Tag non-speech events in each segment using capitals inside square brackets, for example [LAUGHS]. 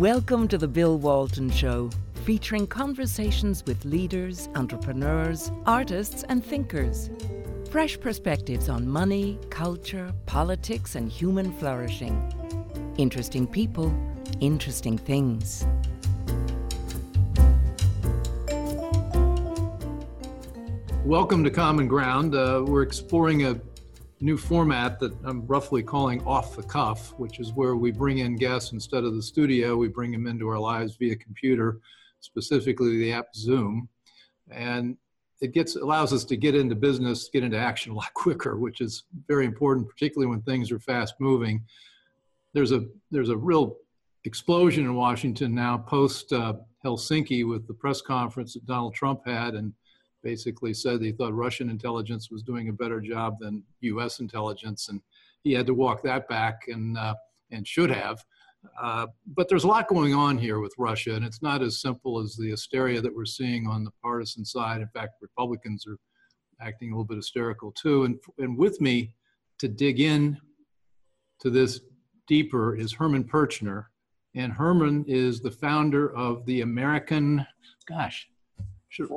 Welcome to the Bill Walton Show, featuring conversations with leaders, entrepreneurs, artists, and thinkers. Fresh perspectives on money, culture, politics, and human flourishing. Interesting people, interesting things. Welcome to Common Ground. Uh, we're exploring a new format that I'm roughly calling off the cuff, which is where we bring in guests instead of the studio. We bring them into our lives via computer, specifically the app Zoom, and it gets allows us to get into business, get into action a lot [LAUGHS] quicker, which is very important, particularly when things are fast moving. There's a there's a real explosion in Washington now post uh, Helsinki with the press conference that Donald Trump had and basically said he thought Russian intelligence was doing a better job than U.S. intelligence, and he had to walk that back and uh, and should have. Uh, but there's a lot going on here with Russia, and it's not as simple as the hysteria that we're seeing on the partisan side. In fact, Republicans are acting a little bit hysterical too. And and with me to dig in to this deeper is Herman Pirchner, and Herman is the founder of the American, gosh, should,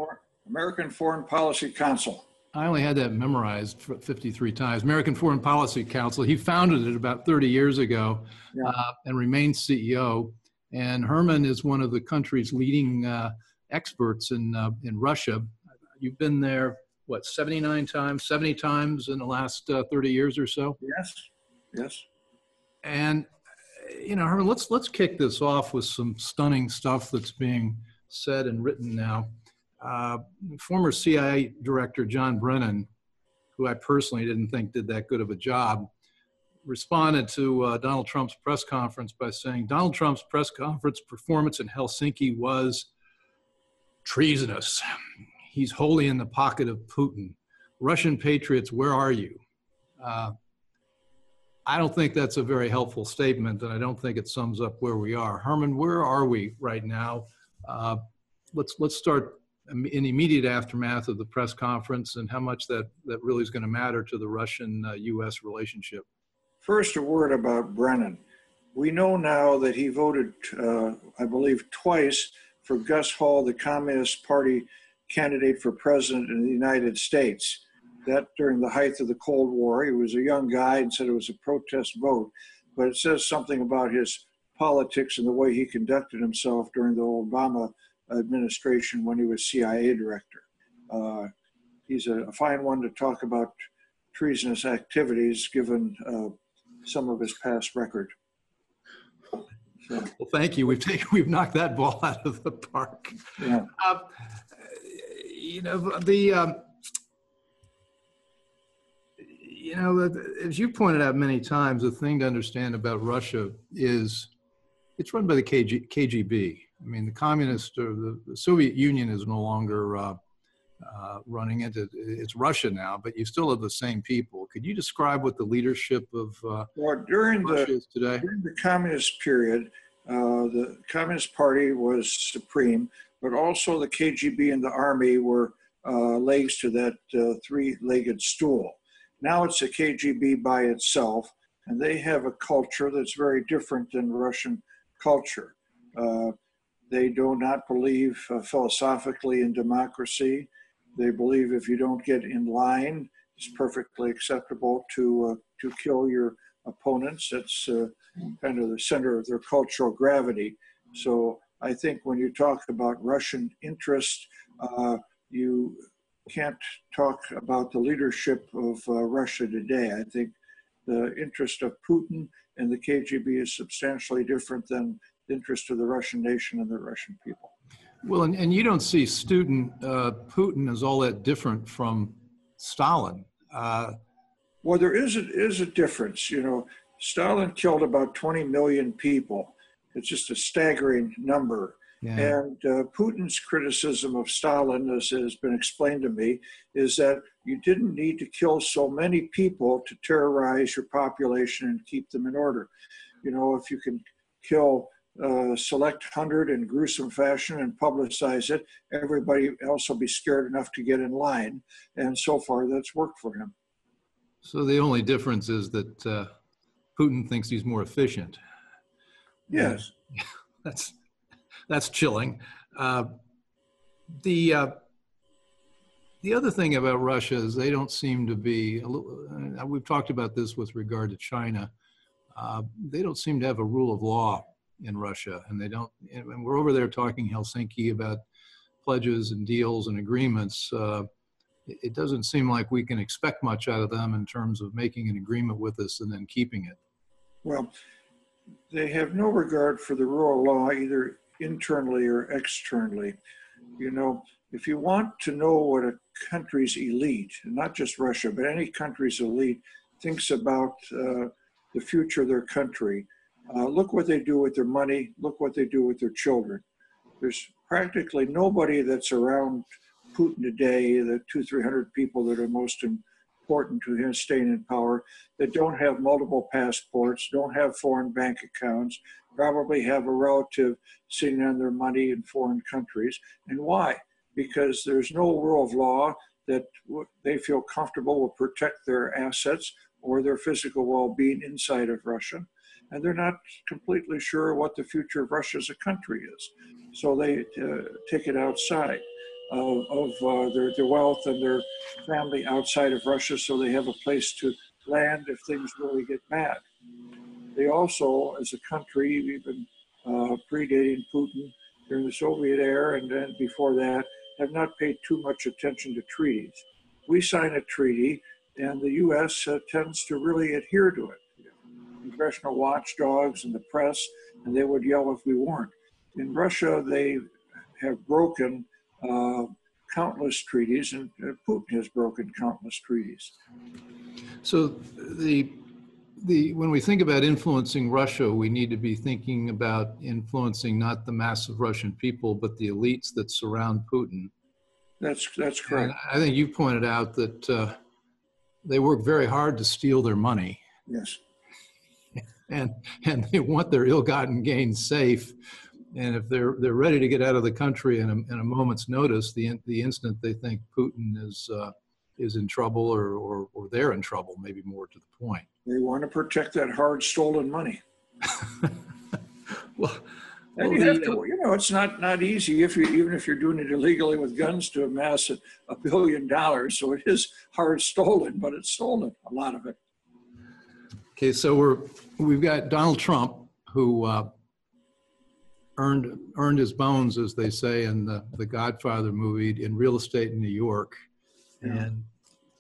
American Foreign Policy Council. I only had that memorized 53 times. American Foreign Policy Council. He founded it about 30 years ago yeah. uh, and remains CEO. And Herman is one of the country's leading uh, experts in, uh, in Russia. You've been there, what, 79 times, 70 times in the last uh, 30 years or so? Yes, yes. And, you know, Herman, let's, let's kick this off with some stunning stuff that's being said and written now. Uh, former CIA Director John Brennan, who I personally didn't think did that good of a job, responded to uh, Donald Trump's press conference by saying Donald Trump's press conference performance in Helsinki was treasonous. He's wholly in the pocket of Putin. Russian patriots, where are you? Uh, I don't think that's a very helpful statement, and I don't think it sums up where we are. Herman, where are we right now? Uh, let's let's start in immediate aftermath of the press conference and how much that, that really is going to matter to the Russian uh, US relationship? First, a word about Brennan. We know now that he voted, uh, I believe, twice for Gus Hall, the Communist Party candidate for president in the United States. That during the height of the Cold War, he was a young guy and said it was a protest vote, but it says something about his politics and the way he conducted himself during the Obama administration when he was CIA director. Uh, he's a, a, fine one to talk about treasonous activities given uh, some of his past record. So. Well, thank you. We've taken, we've knocked that ball out of the park. Yeah. Um, you know, the, um, you know, as you pointed out many times, the thing to understand about Russia is it's run by the KG, KGB. I mean, the communist or the, the Soviet Union is no longer uh, uh, running it. it. It's Russia now, but you still have the same people. Could you describe what the leadership of uh, well, during Russia the, is today? During the communist period, uh, the Communist Party was supreme, but also the KGB and the army were uh, legs to that uh, three-legged stool. Now it's the KGB by itself, and they have a culture that's very different than Russian culture. Uh, they do not believe uh, philosophically in democracy. They believe if you don't get in line, it's perfectly acceptable to uh, to kill your opponents. That's uh, kind of the center of their cultural gravity. So I think when you talk about Russian interest, uh, you can't talk about the leadership of uh, Russia today. I think the interest of Putin and the KGB is substantially different than interest of the Russian nation and the Russian people. Well, and, and you don't see student uh, Putin as all that different from Stalin. Uh, well, there is a, is a difference. You know, Stalin killed about 20 million people. It's just a staggering number. Yeah. And uh, Putin's criticism of Stalin, as has been explained to me, is that you didn't need to kill so many people to terrorize your population and keep them in order. You know, if you can kill uh, select hundred in gruesome fashion and publicize it, everybody else will be scared enough to get in line. And so far, that's worked for him. So the only difference is that uh, Putin thinks he's more efficient. Yes. [LAUGHS] that's that's chilling. Uh, the uh, the other thing about Russia is they don't seem to be. Little, uh, we've talked about this with regard to China. Uh, they don't seem to have a rule of law in Russia, and they don't. And we're over there talking Helsinki about pledges and deals and agreements. Uh, it doesn't seem like we can expect much out of them in terms of making an agreement with us and then keeping it. Well, they have no regard for the rule of law either internally or externally. You know, if you want to know what a country's elite, not just Russia, but any country's elite, thinks about uh, the future of their country, uh, look what they do with their money, look what they do with their children. There's practically nobody that's around Putin today, the two, three hundred people that are most important to him staying in power, that don't have multiple passports, don't have foreign bank accounts, probably have a relative sitting on their money in foreign countries. And why? Because there's no rule of law that they feel comfortable will protect their assets or their physical well-being inside of Russia. And they're not completely sure what the future of Russia as a country is. So they uh, take it outside of, of uh, their, their wealth and their family outside of Russia so they have a place to land if things really get bad. They also, as a country, even uh, predating Putin during the Soviet era and then before that, have not paid too much attention to treaties. We sign a treaty, and the U.S. Uh, tends to really adhere to it. Congressional watchdogs and the press, and they would yell if we weren't. In Russia, they have broken uh, countless treaties, and uh, Putin has broken countless treaties. So the the when we think about influencing Russia, we need to be thinking about influencing not the mass of Russian people, but the elites that surround Putin. That's that's correct. And I think you pointed out that uh, they work very hard to steal their money. Yes. And and they want their ill-gotten gains safe and if they're they're ready to get out of the country in a, in a moment's notice, the the instant they think Putin is uh, is in trouble or, or or they're in trouble, maybe more to the point. They want to protect that hard stolen money. [LAUGHS] well. And well, you have to, you know, it's not not easy if you even if you're doing it illegally with guns to amass a, a billion dollars. So it is hard stolen, but it's stolen a lot of it. Okay, so we're we've got Donald Trump who uh, earned earned his bones, as they say in the the Godfather movie, in real estate in New York, yeah. and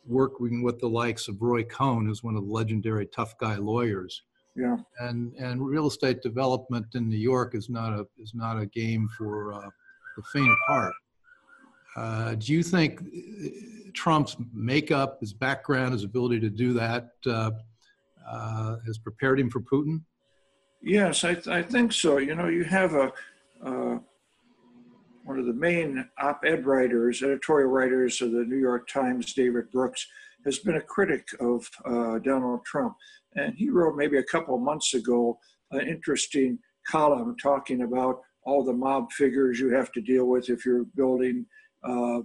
working with the likes of Roy Cohn, who's one of the legendary tough guy lawyers. Yeah. And and real estate development in New York is not a is not a game for uh, the faint of heart. Uh, do you think uh, Trump's makeup, his background, his ability to do that uh, has prepared him for Putin? Yes, I, th- I think so. You know, you have a uh, one of the main op-ed writers, editorial writers of the New York Times, David Brooks, has been a critic of uh, Donald Trump, and he wrote maybe a couple months ago an interesting column talking about all the mob figures you have to deal with if you're building uh,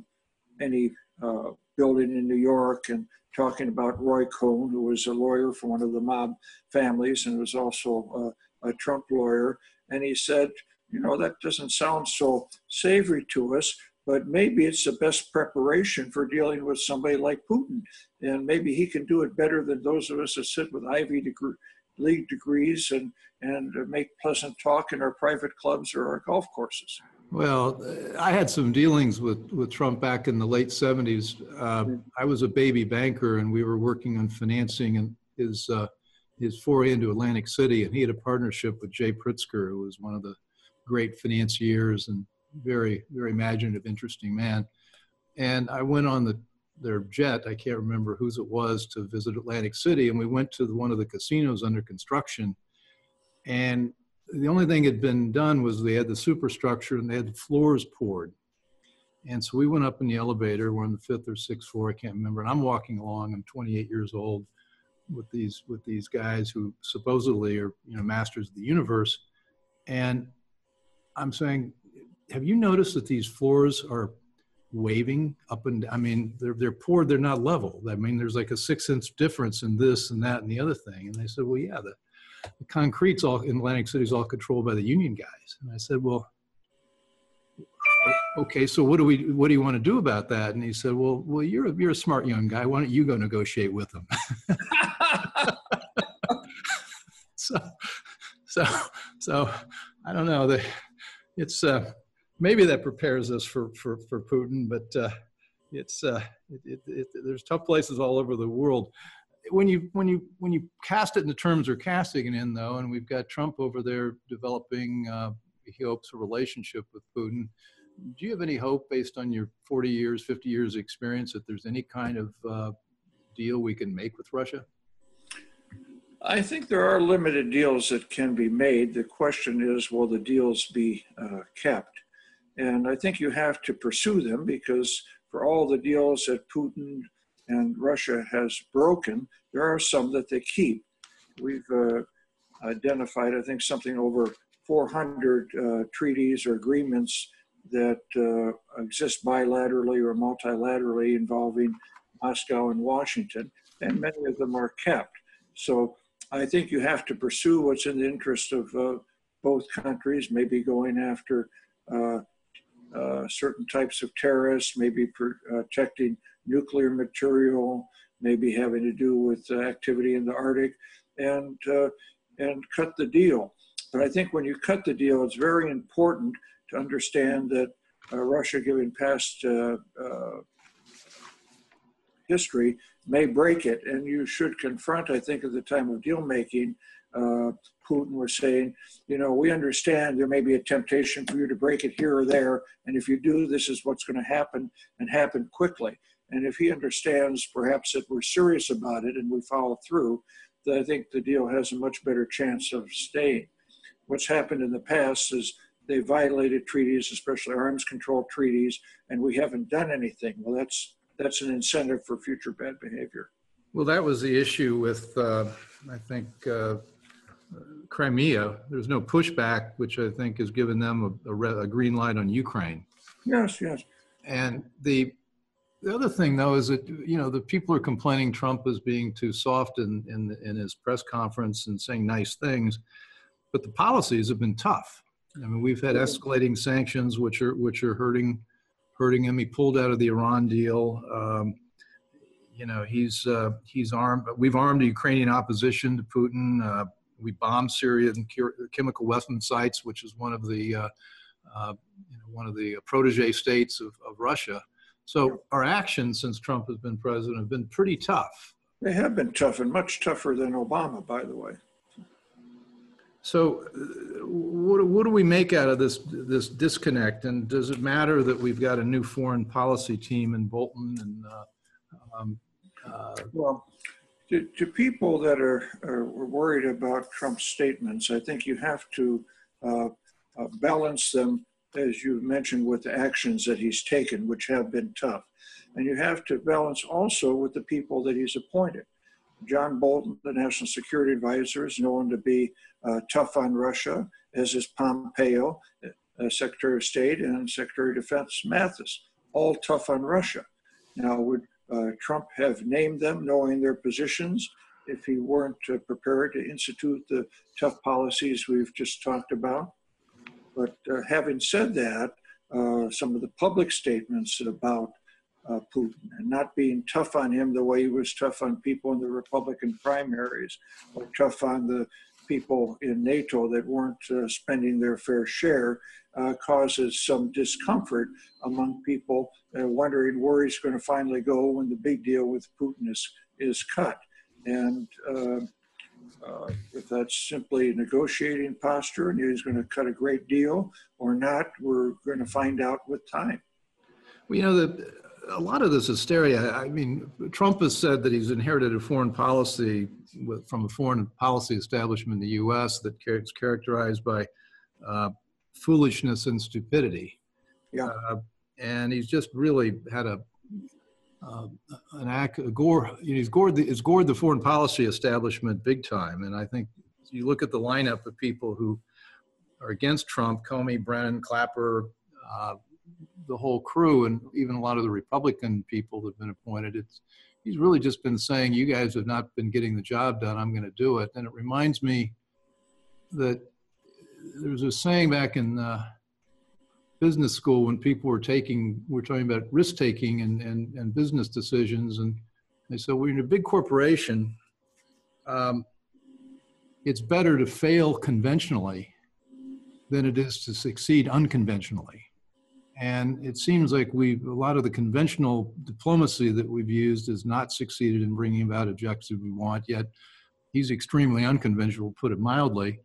any uh, building in New York and talking about Roy Cohn, who was a lawyer for one of the mob families and was also uh, a Trump lawyer, and he said, you know, that doesn't sound so savory to us, but maybe it's the best preparation for dealing with somebody like Putin. And maybe he can do it better than those of us that sit with Ivy degree, League degrees and, and make pleasant talk in our private clubs or our golf courses. Well, I had some dealings with, with Trump back in the late 70s. Uh, I was a baby banker and we were working on financing and his uh, his foray into Atlantic City, and he had a partnership with Jay Pritzker, who was one of the great financiers and very, very imaginative, interesting man. And I went on the their jet, I can't remember whose it was, to visit Atlantic City, and we went to one of the casinos under construction. And the only thing had been done was they had the superstructure and they had the floors poured. And so we went up in the elevator. We're on the fifth or sixth floor, I can't remember. And I'm walking along. I'm 28 years old with these with these guys who supposedly are you know masters of the universe and i'm saying have you noticed that these floors are waving up and I mean they're they're poor, they're not level. I mean there's like a six inch difference in this and that and the other thing. And they said, well, yeah, the, the concrete's all in Atlantic City is all controlled by the union guys. And I said, well, okay, so what do we what do you want to do about that? And he said, well, well, you're a, you're a smart young guy. Why don't you go negotiate with them? [LAUGHS] so so so I don't know. The, it's uh, maybe that prepares us for for for Putin, but uh, it's uh, it, it, it, there's tough places all over the world. When you when you when you cast it in the terms we're casting it in, though, and we've got Trump over there developing, uh, he hopes a relationship with Putin. Do you have any hope, based on your 40 years, 50 years experience, that there's any kind of uh, deal we can make with Russia? I think there are limited deals that can be made. The question is, will the deals be uh, kept? And I think you have to pursue them because for all the deals that Putin and Russia has broken, there are some that they keep. We've uh, identified, I think, something over 400 uh, treaties or agreements that uh, exist bilaterally or multilaterally involving Moscow and Washington, and many of them are kept. So I think you have to pursue what's in the interest of uh, both countries, maybe going after uh, uh, certain types of terrorists, maybe protecting nuclear material, maybe having to do with activity in the Arctic, and, uh, and cut the deal. But I think when you cut the deal, it's very important to understand that uh, Russia, given past uh, history, may break it. And you should confront, I think, at the time of deal making, uh, Putin was saying, you know, we understand there may be a temptation for you to break it here or there. And if you do, this is what's going to happen and happen quickly. And if he understands perhaps that we're serious about it and we follow through, then I think the deal has a much better chance of staying. What's happened in the past is they violated treaties, especially arms control treaties, and we haven't done anything. Well, that's that's an incentive for future bad behavior. Well, that was the issue with, uh, I think, uh, Crimea. There's no pushback, which I think has given them a, a, a, green light on Ukraine. Yes, yes. And the the other thing, though, is that you know the people are complaining Trump is being too soft in in, in his press conference and saying nice things, but the policies have been tough. I mean, we've had escalating sanctions, which are which are hurting hurting him. He pulled out of the Iran deal. Um, you know, he's uh, he's armed. We've armed the Ukrainian opposition to Putin. Uh, we bombed Syria and chemical weapon sites, which is one of the uh, uh, you know, one of the protege states of, of Russia. So our actions since Trump has been president have been pretty tough. They have been tough and much tougher than Obama, by the way. So, uh, what, what do we make out of this this disconnect? And does it matter that we've got a new foreign policy team in Bolton? And uh, um, uh, well, to, to, people that are, are, worried about Trump's statements, I think you have to uh, uh, balance them, as you've mentioned, with the actions that he's taken, which have been tough, and you have to balance also with the people that he's appointed. John Bolton, the national security advisor, is known to be uh, tough on Russia, as is Pompeo, uh, Secretary of State, and Secretary of Defense Mattis, all tough on Russia. Now, would uh, Trump have named them knowing their positions if he weren't uh, prepared to institute the tough policies we've just talked about? But uh, having said that, uh, some of the public statements about uh, Putin and not being tough on him the way he was tough on people in the Republican primaries or tough on the people in NATO that weren't uh, spending their fair share uh, causes some discomfort among people uh, wondering where he's going to finally go when the big deal with Putin is, is cut. And uh, if that's simply a negotiating posture and he's going to cut a great deal or not, we're going to find out with time. Well, you know, the, a lot of this hysteria. I mean, Trump has said that he's inherited a foreign policy with, from a foreign policy establishment in the U.S. that is characterized by uh, foolishness and stupidity. Yeah. Uh, and he's just really had a an act, gore. You know, he's gored the, he's gored the foreign policy establishment big time. And I think you look at the lineup of people who are against Trump: Comey, Brennan, Clapper. Uh, the whole crew and even a lot of the Republican people that have been appointed. It's he's really just been saying, "You guys have not been getting the job done. I'm going to do it." And it reminds me that there was a saying back in uh, business school when people were taking, we're talking about risk taking and, and, and business decisions, and they said, "We're in a big corporation." Um, it's better to fail conventionally than it is to succeed unconventionally. And it seems like we've, a lot of the conventional diplomacy that we've used has not succeeded in bringing about objectives we want, yet he's extremely unconventional, put it mildly.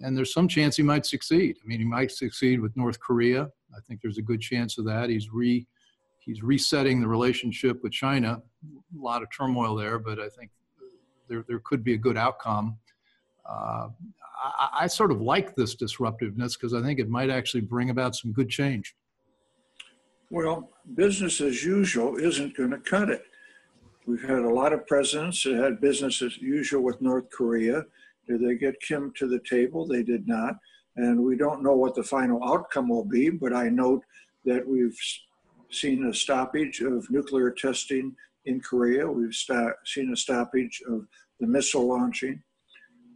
And there's some chance he might succeed. I mean, he might succeed with North Korea. I think there's a good chance of that. He's re, he's resetting the relationship with China. A lot of turmoil there, but I think there, there could be a good outcome. Uh, I, I, sort of like this disruptiveness because I think it might actually bring about some good change. Well, business as usual isn't going to cut it. We've had a lot of presidents that had business as usual with North Korea. Did they get Kim to the table? They did not. And we don't know what the final outcome will be, but I note that we've seen a stoppage of nuclear testing in Korea. We've seen a stoppage of the missile launching.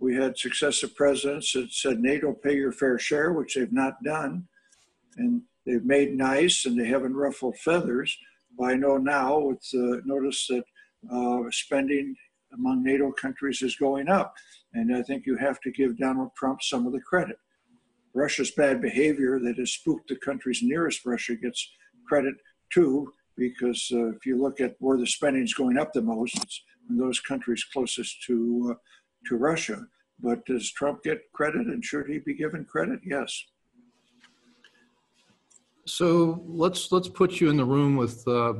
We had successive presidents that said NATO pay your fair share, which they've not done. And they've made nice and they haven't ruffled feathers. But I know now with uh, notice that uh, spending among NATO countries is going up. And I think you have to give Donald Trump some of the credit. Russia's bad behavior that has spooked the countries nearest Russia gets credit too, because uh, if you look at where the spending is going up the most, it's in those countries closest to uh, to Russia. But does Trump get credit and should he be given credit? Yes. So let's let's put you in the room with uh,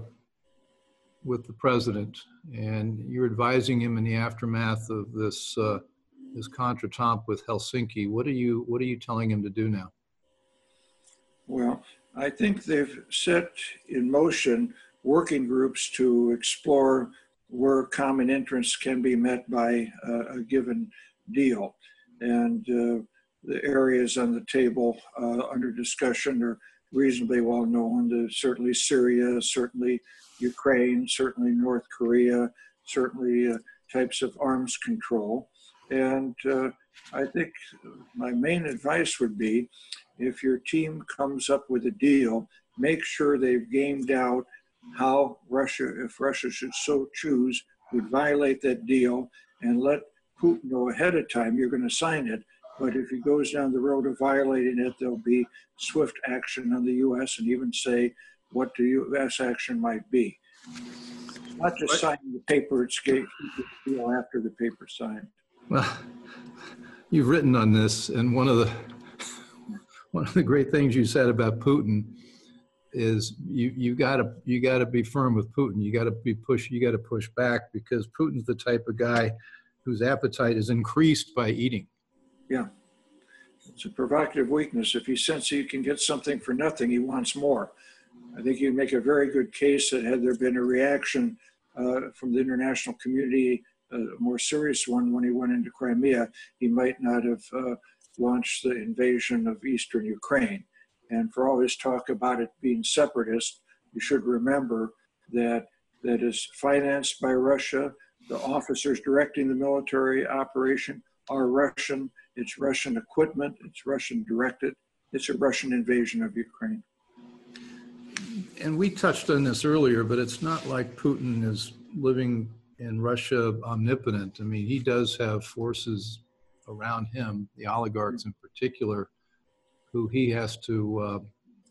with the president, and you're advising him in the aftermath of this uh, this contretemps with Helsinki. What are you what are you telling him to do now? Well, I think they've set in motion working groups to explore where common interests can be met by uh, a given deal. And uh, the areas on the table uh, under discussion are reasonably well known. to certainly Syria, certainly Ukraine, certainly North Korea, certainly uh, types of arms control. And uh, I think my main advice would be if your team comes up with a deal, make sure they've gamed out how Russia, if Russia should so choose, would violate that deal and let Putin know ahead of time you're going to sign it. But if he goes down the road of violating it, there'll be swift action on the U.S. and even say what the U.S. action might be. Not just signing the paper, it's deal after the paper signed. Well, you've written on this, and one of the one of the great things you said about Putin is you you got to you got to be firm with Putin. You got to be push. You got to push back because Putin's the type of guy whose appetite is increased by eating. Yeah, it's a provocative weakness. If he senses he can get something for nothing, he wants more. I think you make a very good case that had there been a reaction uh, from the international community, a more serious one when he went into Crimea, he might not have uh, launched the invasion of eastern Ukraine. And for all his talk about it being separatist, you should remember that that is financed by Russia. The officers directing the military operation are Russian. It's Russian equipment. It's Russian directed. It's a Russian invasion of Ukraine. And we touched on this earlier, but it's not like Putin is living in Russia omnipotent. I mean, he does have forces around him, the oligarchs in particular, who he has to uh,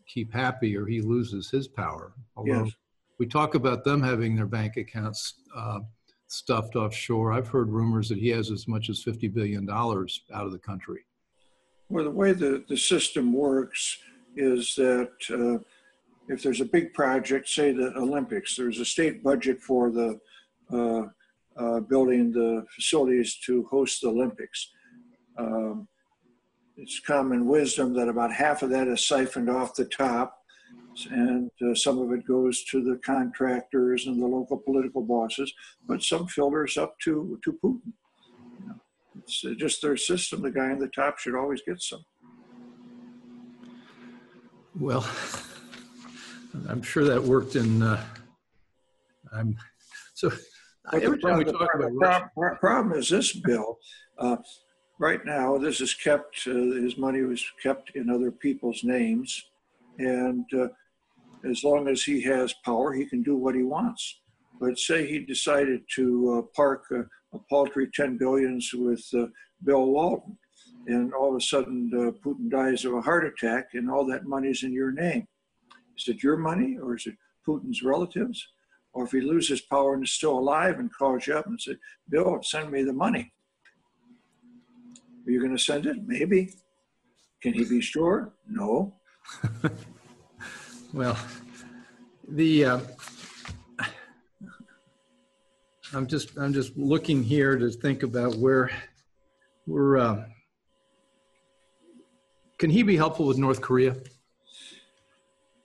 keep happy or he loses his power. Although yes. we talk about them having their bank accounts uh, stuffed offshore. I've heard rumors that he has as much as $50 billion out of the country. Well, the way the, the system works is that uh, if there's a big project, say the Olympics, there's a state budget for the uh, uh, building the facilities to host the Olympics. Um, it's common wisdom that about half of that is siphoned off the top, and uh, some of it goes to the contractors and the local political bosses, but some filters up to to Putin. You know, it's uh, just their system. The guy on the top should always get some. Well, [LAUGHS] I'm sure that worked in, uh, I'm, so But every time we talk about Russia, Problem is this, Bill, uh, right now, this is kept, uh, his money was kept in other people's names. And uh, as long as he has power, he can do what he wants. But say he decided to uh, park a a paltry 10 billions with uh, Bill Walton, and all of a sudden uh, Putin dies of a heart attack, and all that money's in your name. Is it your money, or is it Putin's relatives? Or if he loses power and is still alive and calls you up and says, Bill, send me the money. Are you going to send it? Maybe. Can he be sure? No. [LAUGHS] well, the, uh, I'm just, I'm just looking here to think about where we're, uh, can he be helpful with North Korea?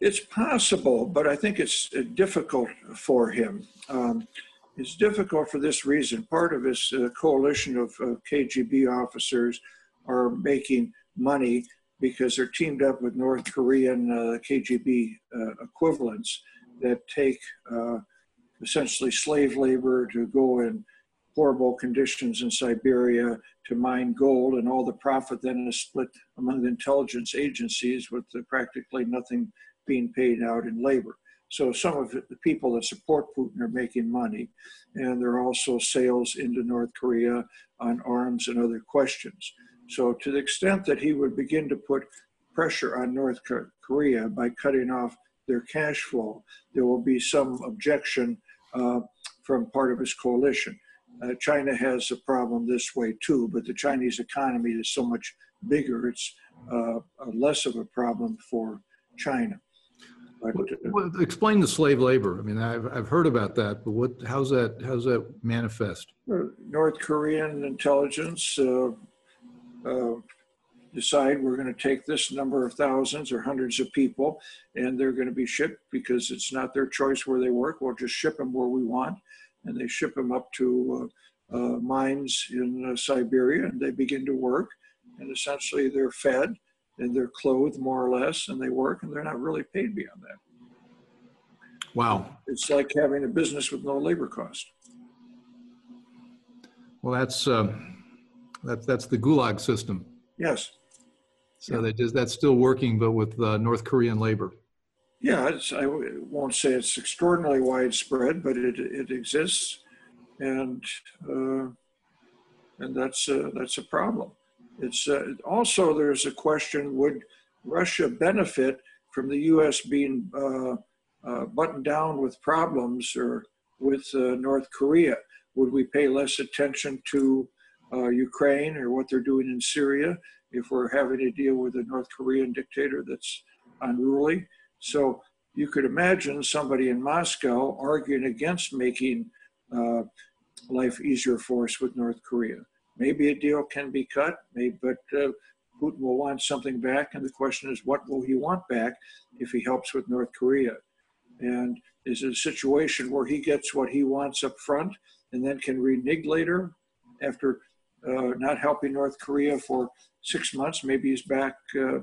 It's possible, but I think it's uh, difficult for him. Um, it's difficult for this reason. Part of his uh, coalition of uh, KGB officers are making money because they're teamed up with North Korean uh, KGB uh, equivalents that take uh, essentially slave labor to go in horrible conditions in Siberia to mine gold, and all the profit then is split among the intelligence agencies with practically nothing being paid out in labor. So some of the people that support Putin are making money, and there are also sales into North Korea on arms and other questions. So to the extent that he would begin to put pressure on North Korea by cutting off their cash flow, there will be some objection uh, from part of his coalition. Uh, China has a problem this way too, but the Chinese economy is so much bigger, it's uh, less of a problem for China. But, well, explain the slave labor. I mean, I've, I've heard about that, but what? How's that? How's that manifest? North Korean intelligence uh, uh, decide we're going to take this number of thousands or hundreds of people, and they're going to be shipped because it's not their choice where they work. We'll just ship them where we want, and they ship them up to uh, uh mines in uh, Siberia, and they begin to work, and essentially they're fed and they're clothed more or less and they work and they're not really paid beyond that. Wow. It's like having a business with no labor cost. Well, that's, uh, that's, that's the Gulag system. Yes. So yeah. they just, that's still working, but with uh, North Korean labor. Yeah, I won't say it's extraordinarily widespread, but it, it exists. And, uh, and that's, uh, that's a problem. It's uh, also there's a question: Would Russia benefit from the U.S. being uh, uh, buttoned down with problems or with uh, North Korea? Would we pay less attention to uh, Ukraine or what they're doing in Syria if we're having to deal with a North Korean dictator that's unruly? So you could imagine somebody in Moscow arguing against making uh, life easier for us with North Korea. Maybe a deal can be cut, maybe, but uh, Putin will want something back. And the question is, what will he want back if he helps with North Korea? And is it a situation where he gets what he wants up front and then can renege later after uh, not helping North Korea for six months? Maybe he's back uh,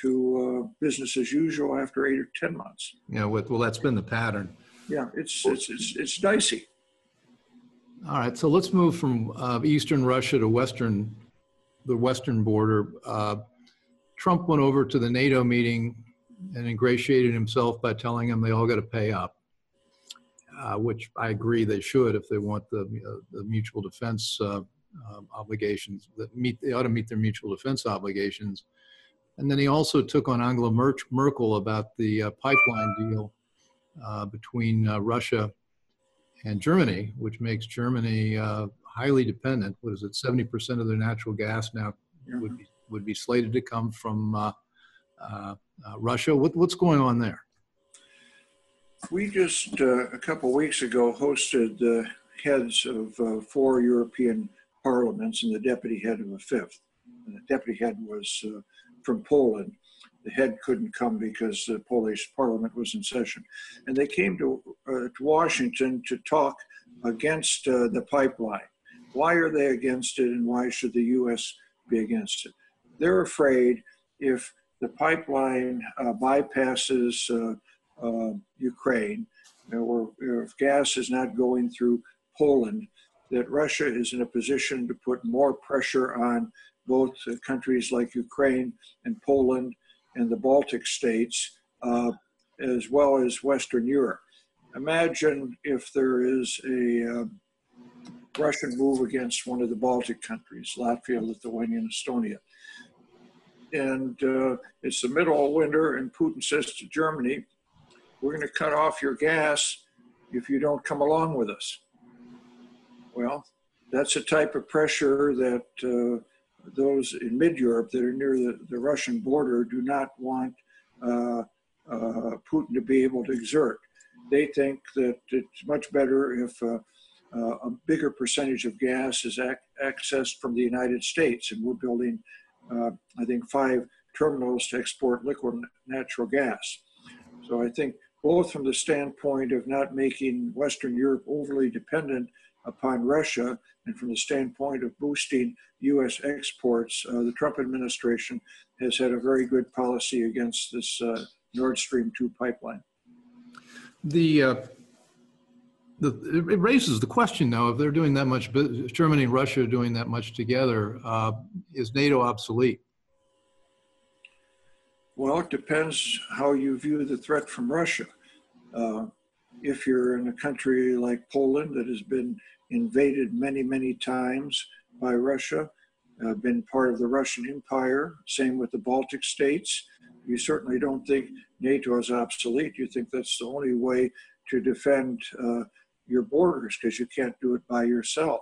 to uh, business as usual after eight or 10 months. Yeah, well, that's been the pattern. Yeah, it's, it's, it's, it's dicey. All right, so let's move from uh, eastern Russia to western, the western border. Uh, Trump went over to the NATO meeting and ingratiated himself by telling them they all got to pay up, uh, which I agree they should if they want the, uh, the mutual defense uh, um, obligations. That meet they ought to meet their mutual defense obligations. And then he also took on Angela Merkel about the uh, pipeline deal between Russia and Germany, which makes Germany uh, highly dependent. What is it? Seventy percent of their natural gas now would be would be slated to come from uh, uh, uh Russia. What, what's going on there? We just uh, a couple weeks ago hosted the heads of uh, four European parliaments and the deputy head of a fifth. And the deputy head was from Poland the head couldn't come because the Polish parliament was in session. And they came to, uh, to Washington to talk against uh, the pipeline. Why are they against it and why should the U.S. be against it? They're afraid if the pipeline uh, bypasses uh, uh, Ukraine, or if gas is not going through Poland, that Russia is in a position to put more pressure on both countries like Ukraine and Poland and the Baltic states, uh, as well as Western Europe. Imagine if there is a uh, Russian move against one of the Baltic countries, Latvia, Lithuania, and Estonia. And uh, it's the middle of winter, and Putin says to Germany, We're going to cut off your gas if you don't come along with us. Well, that's a type of pressure that uh, those in mid Europe that are near the, the Russian border do not want uh, uh, Putin to be able to exert. They think that it's much better if uh, uh, a bigger percentage of gas is ac- accessed from the United States, and we're building, uh, I think, five terminals to export liquid natural gas. So I think both from the standpoint of not making Western Europe overly dependent upon Russia and from the standpoint of boosting U.S. exports, uh, the Trump administration has had a very good policy against this uh, Nord Stream 2 pipeline. The, uh, the, it raises the question, though, if they're doing that much, Germany and Russia are doing that much together, uh, is NATO obsolete? Well, it depends how you view the threat from Russia. If you're in a country like Poland that has been invaded many, many times by Russia, uh, been part of the Russian Empire, same with the Baltic states, you certainly don't think NATO is obsolete. You think that's the only way to defend uh, your borders because you can't do it by yourself.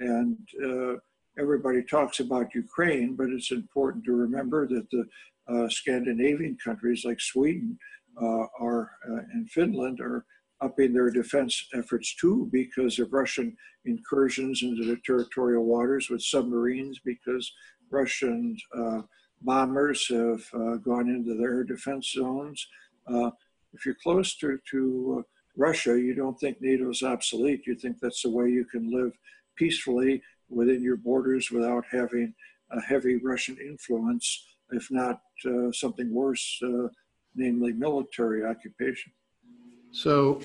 And uh, everybody talks about Ukraine, but it's important to remember that the uh, Scandinavian countries like Sweden uh, are uh, and Finland are upping their defense efforts too because of Russian incursions into the territorial waters with submarines, because Russian uh, bombers have uh, gone into their defense zones. Uh, if you're close to, to uh, Russia, you don't think NATO is obsolete. You think that's the way you can live peacefully within your borders without having a heavy Russian influence, if not uh, something worse, uh, namely military occupation. So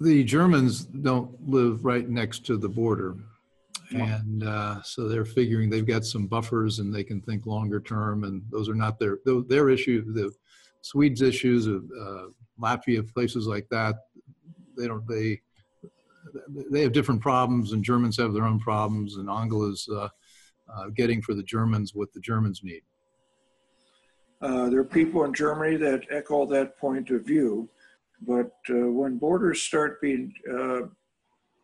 the Germans don't live right next to the border. And uh, so they're figuring they've got some buffers and they can think longer term. And those are not their their issue. The Swedes' issues of uh, Latvia, places like that, they don't they they have different problems, and Germans have their own problems. And Angela's uh, uh, getting for the Germans what the Germans need. Uh, there are people in Germany that echo that point of view. But uh, when borders start being uh,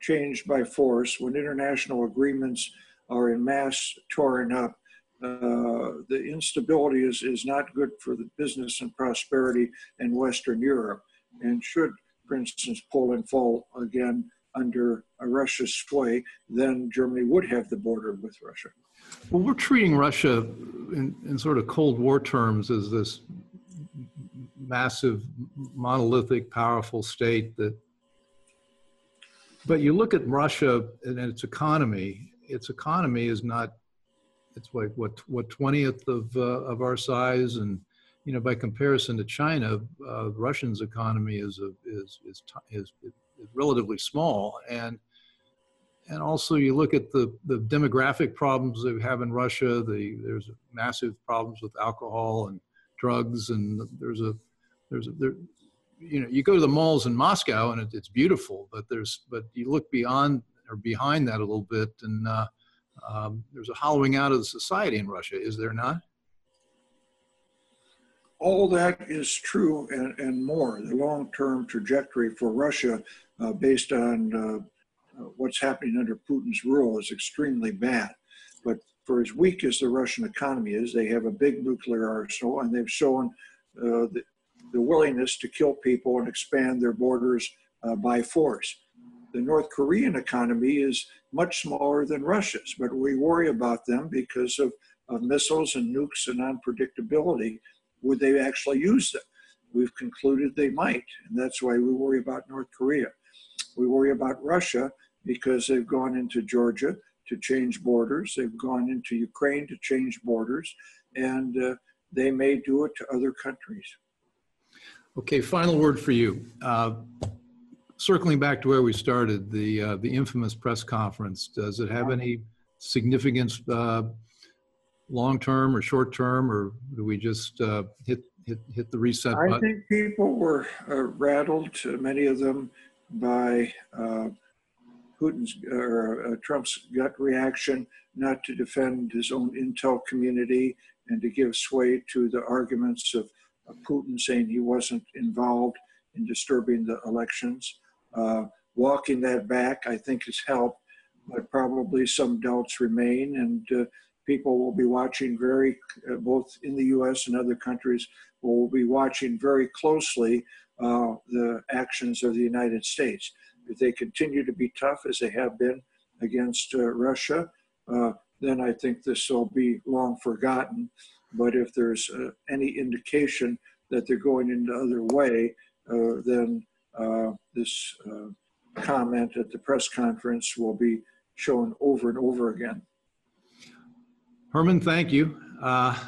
changed by force, when international agreements are in mass torn up, uh, the instability is, is not good for the business and prosperity in Western Europe. And should, for instance, Poland fall again under Russia's sway, then Germany would have the border with Russia. Well, we're treating Russia in, in sort of Cold War terms as this massive, monolithic, powerful state that. But you look at Russia and its economy. Its economy is not. It's like what what twentieth of uh, of our size, and you know by comparison to China, uh, Russian's economy is a, is, is is is relatively small, and and also you look at the, the demographic problems they have in Russia. The, there's massive problems with alcohol and drugs, and there's a there's a, there, you know, you go to the malls in Moscow and it, it's beautiful, but there's, but you look beyond or behind that a little bit, and uh, um, there's a hollowing out of the society in Russia, is there not? All that is true and, and more. The long-term trajectory for Russia, uh, based on uh, what's happening under Putin's rule, is extremely bad. But for as weak as the Russian economy is, they have a big nuclear arsenal, and they've shown uh, the willingness to kill people and expand their borders uh, by force. The North Korean economy is much smaller than Russia's, but we worry about them because of, of missiles and nukes and unpredictability. Would they actually use them? We've concluded they might, and that's why we worry about North Korea. We worry about Russia because they've gone into Georgia to change borders, they've gone into Ukraine to change borders, and uh, they may do it to other countries. Okay, final word for you. Uh, circling back to where we started, the uh, the infamous press conference. Does it have any significance, uh, long term or short term, or do we just uh, hit hit hit the reset button? I think people were uh, rattled, uh, many of them, by uh, Putin's or uh, Trump's gut reaction not to defend his own intel community and to give sway to the arguments of Putin saying he wasn't involved in disturbing the elections. Uh, walking that back, I think, has helped, but probably some doubts remain, and uh, people will be watching very, uh, both in the U.S. and other countries, will be watching very closely uh, the actions of the United States. If they continue to be tough as they have been against uh, Russia, uh, then I think this will be long forgotten. But if there's uh, any indication that they're going in the other way, uh, then uh, this uh, comment at the press conference will be shown over and over again. Herman, thank you. Uh,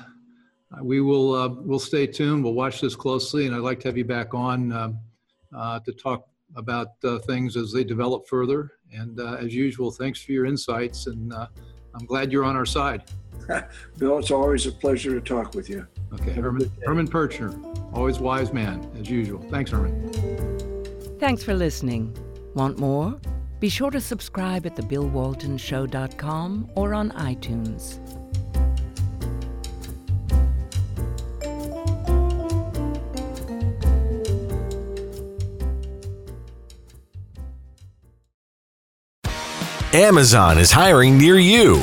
we will we'll stay tuned. We'll watch this closely, and I'd like to have you back on to talk about uh, things as they develop further. And uh, as usual, thanks for your insights, and uh, I'm glad you're on our side. [LAUGHS] Bill, it's always a pleasure to talk with you. Okay, Herman, Herman Pirchner, always wise man, as usual. Thanks, Herman. Thanks for listening. Want more? Be sure to subscribe at thebillwaltonshow.com or on iTunes. Amazon is hiring near you.